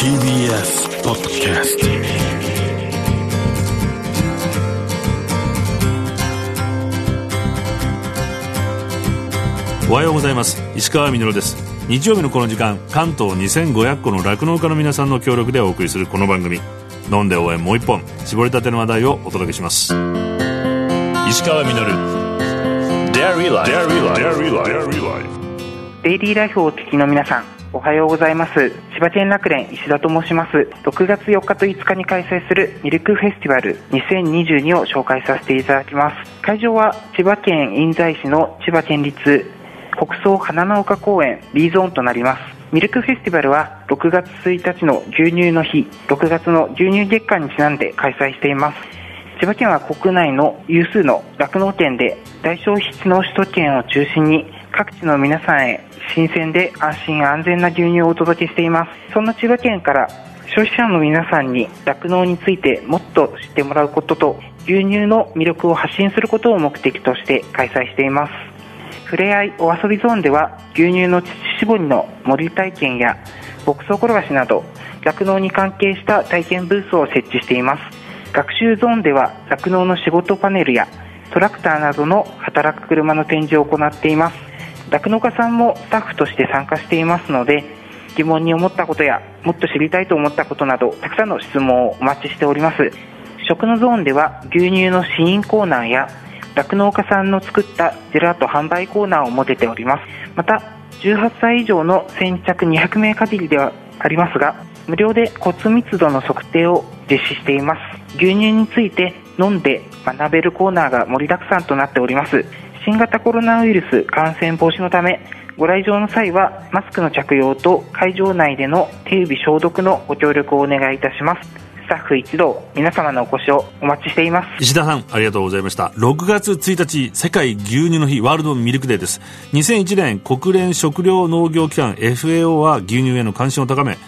TBS ポッドキャストおはようございます。石川みのるです。日曜日のこの時間関東2500個の酪農家の皆さんの協力でお送りするこの番組。飲んで応援もう一本。絞りたての話題をお届けします。石川みのる。デイリーライフをお聞きの皆さん、おはようございます。千葉県楽連石田と申します。6月4日と5日に開催するミルクフェスティバル2022を紹介させていただきます。会場は千葉県印西市の千葉県立北総花の丘公園 B ゾーンとなります。ミルクフェスティバルは6月1日の牛乳の日、6月の牛乳月間にちなんで開催しています。千葉県は国内の有数の酪農店で大消費地の首都圏を中心に各地の皆さんへ新鮮で安心安全な牛乳をお届けしています。そんな千葉県から消費者の皆さんに酪農についてもっと知ってもらうことと牛乳の魅力を発信することを目的として開催しています。ふれあいお遊びゾーンでは牛乳の乳搾りの森体験や牧草転がしなど酪農に関係した体験ブースを設置しています。学習ゾーンでは酪農の仕事パネルやトラクターなどの働く車の展示を行っています。酪農家さんもスタッフとして参加していますので疑問に思ったことやもっと知りたいと思ったことなどたくさんの質問をお待ちしております。食のゾーンでは牛乳の試飲コーナーや酪農家さんの作ったジェラート販売コーナーを設けております。また18歳以上の先着200名限りではありますが無料で骨密度の測定を実施しています。牛乳について飲んで学べるコーナーが盛りだくさんとなっております。新型コロナウイルス感染防止のためご来場の際はマスクの着用と会場内での手指消毒のご協力をお願いいたします。スタッフ一同皆様のお越しをお待ちしています。石田さんありがとうございました。6月1日世界牛乳の日ワールドミルクデーです。2001年国連食糧農業機関 FAO は牛乳への関心を高め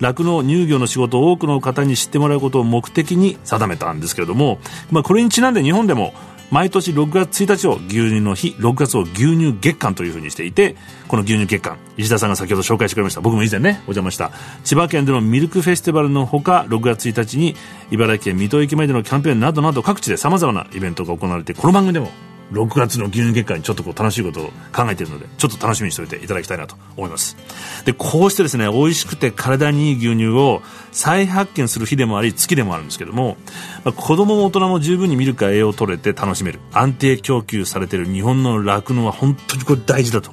酪農乳業の仕事を多くの方に知ってもらうことを目的に定めたんですけれども、まあ、これにちなんで日本でも毎年6月1日を牛乳の日6月を牛乳月間というふうにしていてこの牛乳月間石田さんが先ほど紹介してくれました。僕も以前ねお邪魔した。千葉県でのミルクフェスティバルのほか6月1日に茨城県水戸駅前でのキャンペーンなどなど各地でさまざまなイベントが行われてこの番組でも6月の牛乳結果にちょっとこう楽しいことを考えているのでちょっと楽しみにしておいていただきたいなと思います。でこうしてですね美味しくて体にいい牛乳を再発見する日でもあり月でもあるんですけども、子供も大人も十分にミルクや栄養を取れて楽しめる安定供給されている日本の酪農は本当にこれ大事だと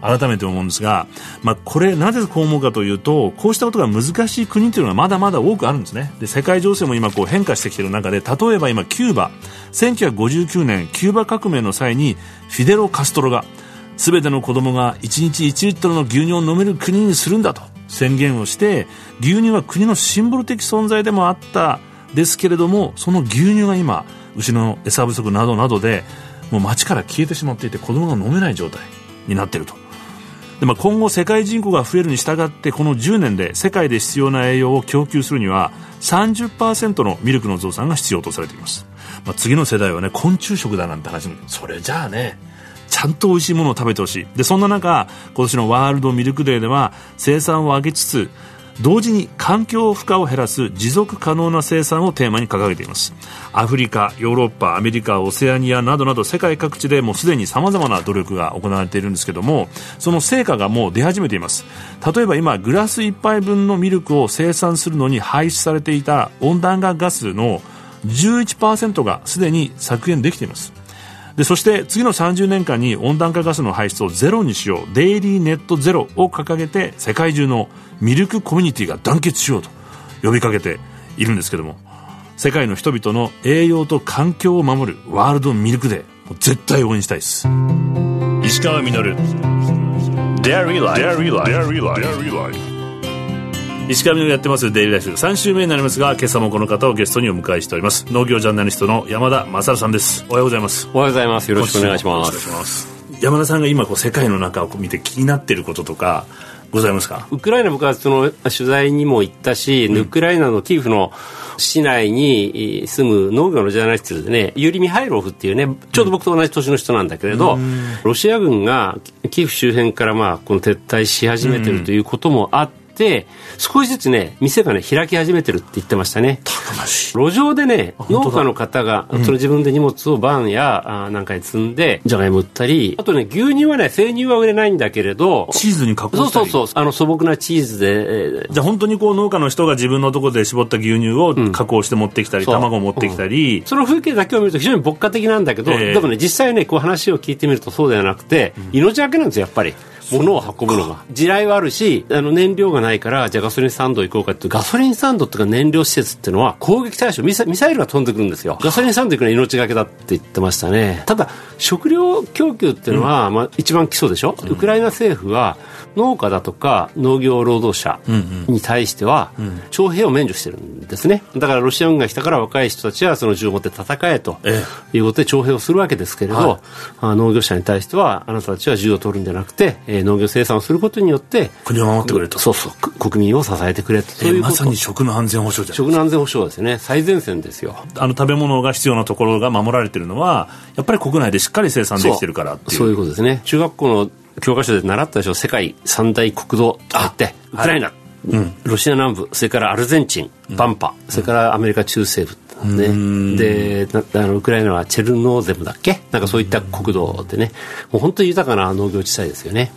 改めて思うんですが、まあ、これなぜこう思うかというとこうしたことが難しい国というのはまだまだ多くあるんですね。で世界情勢も今こう変化してきている中で例えば今キューバ。1959年キューバ革命の際にフィデロ・カストロが全ての子供が1日1リットルの牛乳を飲める国にするんだと宣言をして牛乳は国のシンボル的存在でもあったですけれどもその牛乳が今牛の餌不足などなどでもう街から消えてしまっていて子供が飲めない状態になっていると。で、まあ、今後世界人口が増えるに従ってこの10年で世界で必要な栄養を供給するには30%のミルクの増産が必要とされています、まあ、次の世代はね昆虫食だなんて話もそれじゃあねちゃんと美味しいものを食べてほしい。でそんな中今年のワールドミルクデーでは生産を上げつつ同時に環境負荷を減らす持続可能な生産をテーマに掲げています。アフリカヨーロッパアメリカオセアニアなどなど世界各地でもうすでにさまざまな努力が行われているんですけどもその成果がもう出始めています。例えば今グラス1杯分のミルクを生産するのに排出されていた温暖化ガスの11%がすでに削減できています。でそして次の30年間に温暖化ガスの排出をゼロにしよう。デイリーネットゼロを掲げて世界中のミルクコミュニティが団結しようと呼びかけているんですけども。世界の人々の栄養と環境を守るワールドミルクデー絶対応援したいです。石川稔。Dairy Life 石上のやってますデイリーライフ3週目になりますが今朝もこの方をゲストにお迎えしております。農業ジャーナリストの山田勝さんです。おはようございます。おはようございます。よろしくお願いします。山田さんが今こう世界の中を見て気になっていることとかございますか？ウクライナ僕はその取材にも行ったし、うん、ウクライナのキーフの市内に住む農業のジャーナリストでね。ユーリ・ミハイロフっていうねちょうど僕と同じ年の人なんだけれど、うん、ロシア軍がキーフ周辺からまあこの撤退し始めてるということもあって、て、少しずつね、店がね、開き始めてるって言ってましたね。路上でね、農家の方が、その自分で荷物をバンやあなんかに積んで、じゃがいも売ったり、あとね、牛乳はね、生乳は売れないんだけれど、チーズに加工したり。そうそうそう、あの素朴なチーズで、えーじゃあ本当にこう農家の人が自分のところで絞った牛乳を加工して持ってきたり、そう。卵を持ってきたり、その風景だけを見ると非常に牧歌的なんだけど、ええ。でもね、実際ね、こう話を聞いてみるとそうではなくて、命がけなんですよ、やっぱり。物を運ぶのが。地雷はあるし、あの燃料がないから、じゃあガソリンスタンド行こうかっていう、ガソリンスタンドとか燃料施設っていうのは攻撃対象、ミサミサイルが飛んでくるんですよ。ガソリンスタンド行くのは命がけだって言ってましたね。ただ、食料供給っていうのは、まあ一番基礎でしょ、ウクライナ政府は、農家だとか農業労働者に対しては、徴兵を免除してるんですね。だからロシア軍が来たから若い人たちはその銃を持って戦えとえいうことで徴兵をするわけですけれど、あ農業者に対してはあなたたちは銃を取るんじゃなくて、えー農業生産をすることによって国を守ってくれと。そうそうく国民を支えてくれと。いうまさに食の安全保障じゃん食の安全保障ですよね最前線ですよ。あの食べ物が必要なところが守られてるのは、やっぱり国内でしっかり生産できてるからっていう。そういうことですね。中学校の教科書で習ったでしょ世界三大国土とかってウクライナ、ロシア南部それからアルゼンチンバンパ、それからアメリカ中西部ね、でなあのウクライナはチェルノーゼムだっけ？なんかそういった国土でね。もう本当に豊かな農業地帯ですよね。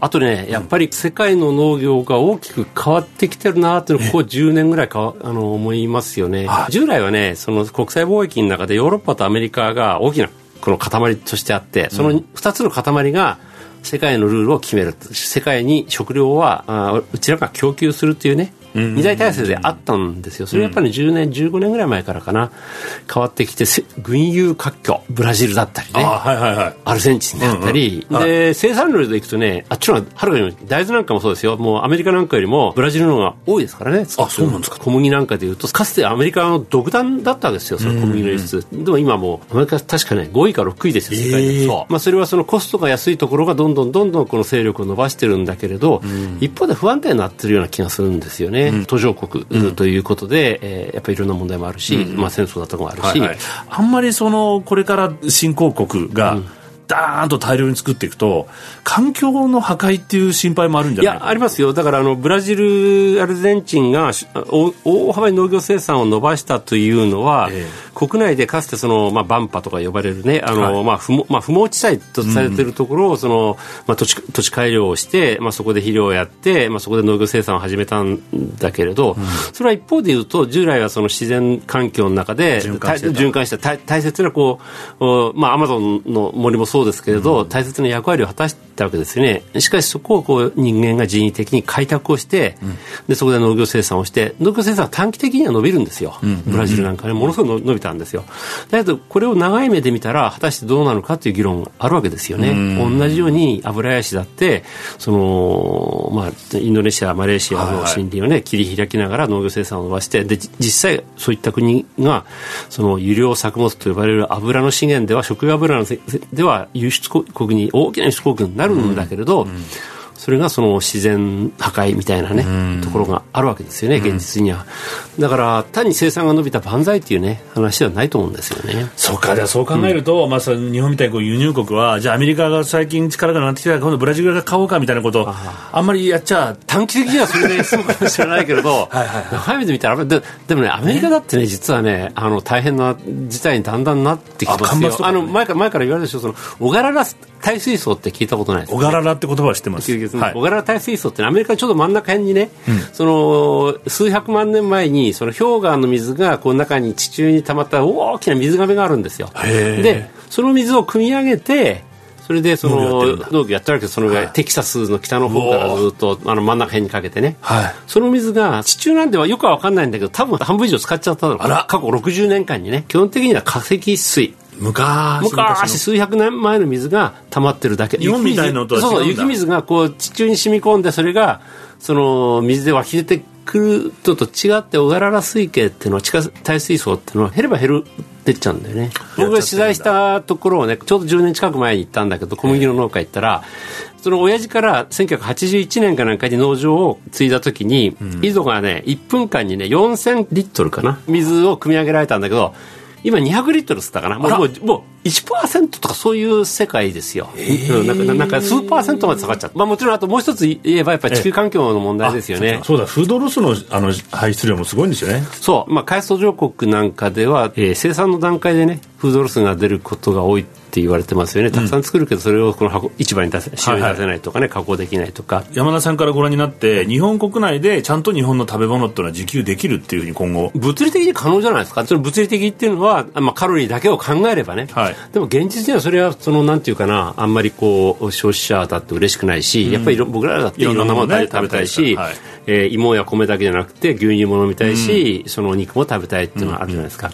あとねやっぱり世界の農業が大きく変わってきてるなっていうのをここ10年ぐらいかわあの思いますよね、従来はねその国際貿易の中でヨーロッパとアメリカが大きなこの塊としてあってその2つの塊が世界のルールを決める。世界に食料はあうちらが供給するっていうね二大体制であったんですよ。それやっぱり10年15年ぐらい前からかな。変わってきてせ軍友割拠ブラジルだったりね。あはいはいはい。アルゼンチンであったり、うんうん。で生産量でいくとねあっちの方がはるかに大豆なんかもそうですよ。もうアメリカなんかよりもブラジルの方が多いですからね。あそうなんですか。小麦なんかでいうとかつてアメリカの独断だったわけですよ。その小麦の輸出。でも今もうアメリカ確かね5位か6位ですよ世界で、まあ、それはそのコストが安いところがどんどんどんどんこの勢力を伸ばしてるんだけれど、一方で不安定になってるような気がするんですよね、途上国ということで、えーやっぱりいろんな問題もあるし、まあ、戦争だとかもあるし、はいはい。あんまりそのこれから新興国がダーンと大量に作っていくと環境の破壊っていう心配もあるんじいゃない？やありますよ。だからあのブラジルアルゼンチンがし大大幅に農業生産を伸ばしたというのは、え国内でかつてその、まあ、バンパとか呼ばれるねあの、はい。まあ不毛まあ、不毛地帯とされているところを、そのまあ、土地土地改良をして、まあ、そこで肥料をやって、まあ、そこで農業生産を始めたんだけれど、それは一方で言うと従来はその自然環境の中で循環してた。た循環した大大切なこうおまあアマゾンの森もそうですけれど、大切な役割を果たしたわけですよね。しかしそこをこう人間が人為的に開拓をして、でそこで農業生産をして農業生産は短期的には伸びるんですよ、ブラジルなんかねものすごいの伸びたんですよ。だけどこれを長い目で見たら果たしてどうなのかという議論があるわけですよね、同じように油ヤシだってその、まあ、インドネシアマレーシアの森林をね、切り開きながら農業生産を伸ばしてでじ実際そういった国がその油量作物と呼ばれる油の資源では食用油のせでは輸出国に大きな輸出国になるんだけれど、それがその自然破壊みたいなね、ところがあるわけですよね、現実には。だから、単に生産が伸びた万歳っていうね、話ではないと思うんですよね。そうか、じゃあそう考えると、まあ、日本みたいにこう輸入国は、じゃあアメリカが最近力がなってきたから、今度ブラジルが買おうかみたいなことを、あんまりやっちゃ、短期的にはそれで済むかもしれないけれど、長い目で見たら、ででもね、アメリカだってね、実はね、あの大変な事態にだんだんなってきてますよ。あの前から前から言われるでしょ、その小柄な耐水槽って聞いたことないですか小柄らって言葉は知ってます。はい。小柄耐水槽ってのはアメリカちょうど真ん中辺にね、その数百万年前にその氷河の水がこう中に地中に溜まった大きな水がめがあるんですよ。でその水を汲み上げてそれでその農業やってるわけですそのぐらい、テキサスの北の方からずっとあの真ん中辺にかけてね、はい。その水が地中なんではよくは分かんないんだけど多分半分以上使っちゃったの過去60年間にね基本的には化石水昔昔数百年前の水が溜まってるだけ。日本みたいのとはそうそう雪水がこう地中に染み込んでそれがその水で湧き出てくるとと違って小柄な水系っていうのは地下耐水槽っていうのは減れば減るってっちゃうんだよね。僕が取材したところをねちょうど10年近く前に行ったんだけど小麦の農家行ったらその親父から1981年かなんかに農場を継いだ時に、井戸がね1分間にね4000リットルかな水を汲み上げられたんだけど今200リットルっつったかな？もうもうもう1%とかそういう世界ですよ、えー、なんかなんか数パーセントまで下がっちゃった、まあ、もちろんあともう一つ言えばやっぱり地球環境の問題ですよね、そうだ。フードロスのあの排出量もすごいんですよね。そう、まあ、開発途上国なんかでは、えー、生産の段階でねフードロスが出ることが多いって言われてますよね、たくさん作るけど、それをこの箱市場に出せ市場に出せないとかね、はい。はい、加工できないとか。山田さんからご覧になって、日本国内でちゃんと日本の食べ物っていうのは自給できるっていうふうに今後、物理的に可能じゃないですか、その物理的っていうのは、まあ、カロリーだけを考えればね、はい、でも現実にはそれは、そのなんていうかな、あんまりこう消費者だって嬉しくないし、やっぱり僕らだっていろんなもの食べたいし、はい、えー、芋や米だけじゃなくて、牛乳も飲みたいし、その肉も食べたいっていうのはあるじゃないですか。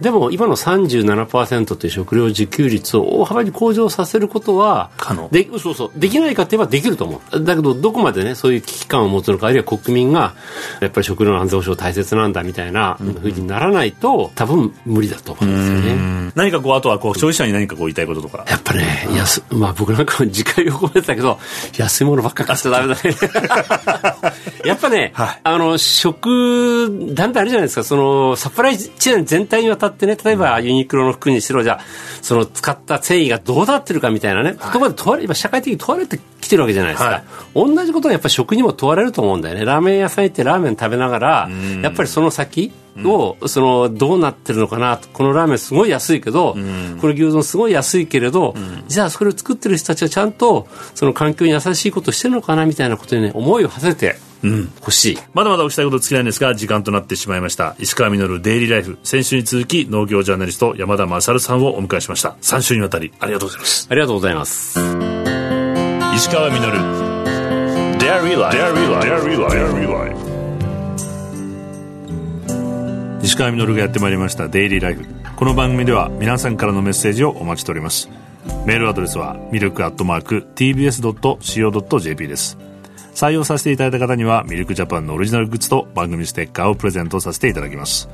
でも今の37%という食料自給率を大幅に向上させることは可能。でそうそうできないかといえばできると思う。だけどどこまでねそういう危機感を持つのかあるいは国民がやっぱり食料の安全保障大切なんだみたいなふうにならないと多分無理だと思うんですよね。何かこうあとはこう消費者に何かこう言いたいこととか。やっぱね安、まあ、僕なんかも自戒を込めてたけど安いものばっか買っちゃダメだね。やっぱね、はい、あの食だんだんあるじゃないですか。そのサプライチェーン全体にわたってね例えばユニクロの服にしろじゃその使った繊維がどうなってるかみたいなね、はい、まで問われ今社会的に問われてきてるわけじゃないですか、はい、同じことはやっぱり食にも問われると思うんだよね。ラーメン屋さん行ってラーメン食べながらやっぱりその先を、そのどうなってるのかなこのラーメンすごい安いけど、この牛丼すごい安いけれど、じゃあそれを作ってる人たちはちゃんとその環境に優しいことをしてるのかなみたいなことにね思いを馳せてうん、欲しい。まだまだおきたいこと尽きないんですが、時間となってしまいました。石川稔デイリーライフ。先週に続き、農業ジャーナリスト、山田勝さんをお迎えしました。3週にわたり、ありがとうございます。ありがとうございます。石川稔デイリーライフ。石川稔がやってまいりましたデイリーライフこの番組では皆さんからのメッセージをお待ちしておりますメールアドレスはミルクアットマーク TBS.CO.JP です採用させていただいた方にはミルクジャパンのオリジナルグッズと番組ステッカーをプレゼントさせていただきます。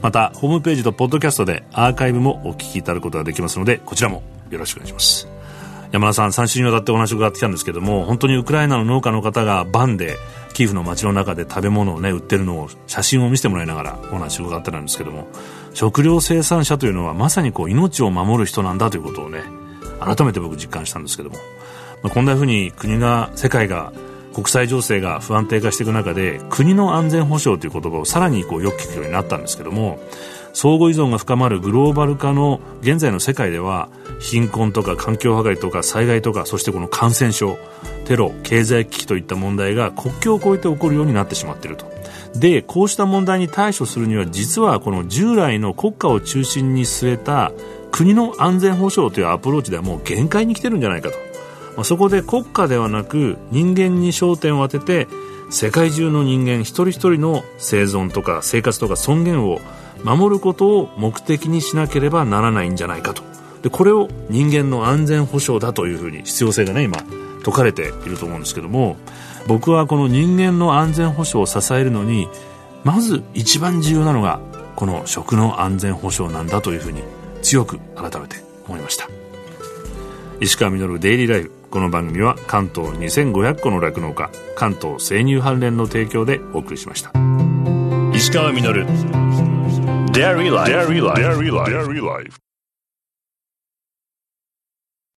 またホームページとポッドキャストでアーカイブもお聞きいただくことができますのでこちらもよろしくお願いします。山田さん3週にわたってお話を伺ってきたんですけども本当にウクライナの農家の方がバンでキーフの街の中で食べ物をね売ってるのを写真を見せてもらいながらお話を伺ってたんですけども食料生産者というのはまさにこう命を守る人なんだということをね改めて僕実感したんですけども、まあ、こんなふうに国が世界が国際情勢が不安定化していく中で国の安全保障という言葉をさらにこうよく聞くようになったんですけども相互依存が深まるグローバル化の現在の世界では貧困とか環境破壊とか災害とかそしてこの感染症テロ経済危機といった問題が国境を越えて起こるようになってしまっていると。でこうした問題に対処するには実はこの従来の国家を中心に据えた国の安全保障というアプローチではもう限界に来てるんじゃないかと。まあ、そこで国家ではなく人間に焦点を当てて世界中の人間一人一人の生存とか生活とか尊厳を守ることを目的にしなければならないんじゃないかと。でこれを人間の安全保障だというふうに必要性がね今説かれていると思うんですけども僕はこの人間の安全保障を支えるのにまず一番重要なのがこの食の安全保障なんだというふうに強く改めて思いました。石川稔デイリーライフ。この番組は関東2500個の酪農家関東生乳関連の提供でお送りしました。石川稔。Dairy Life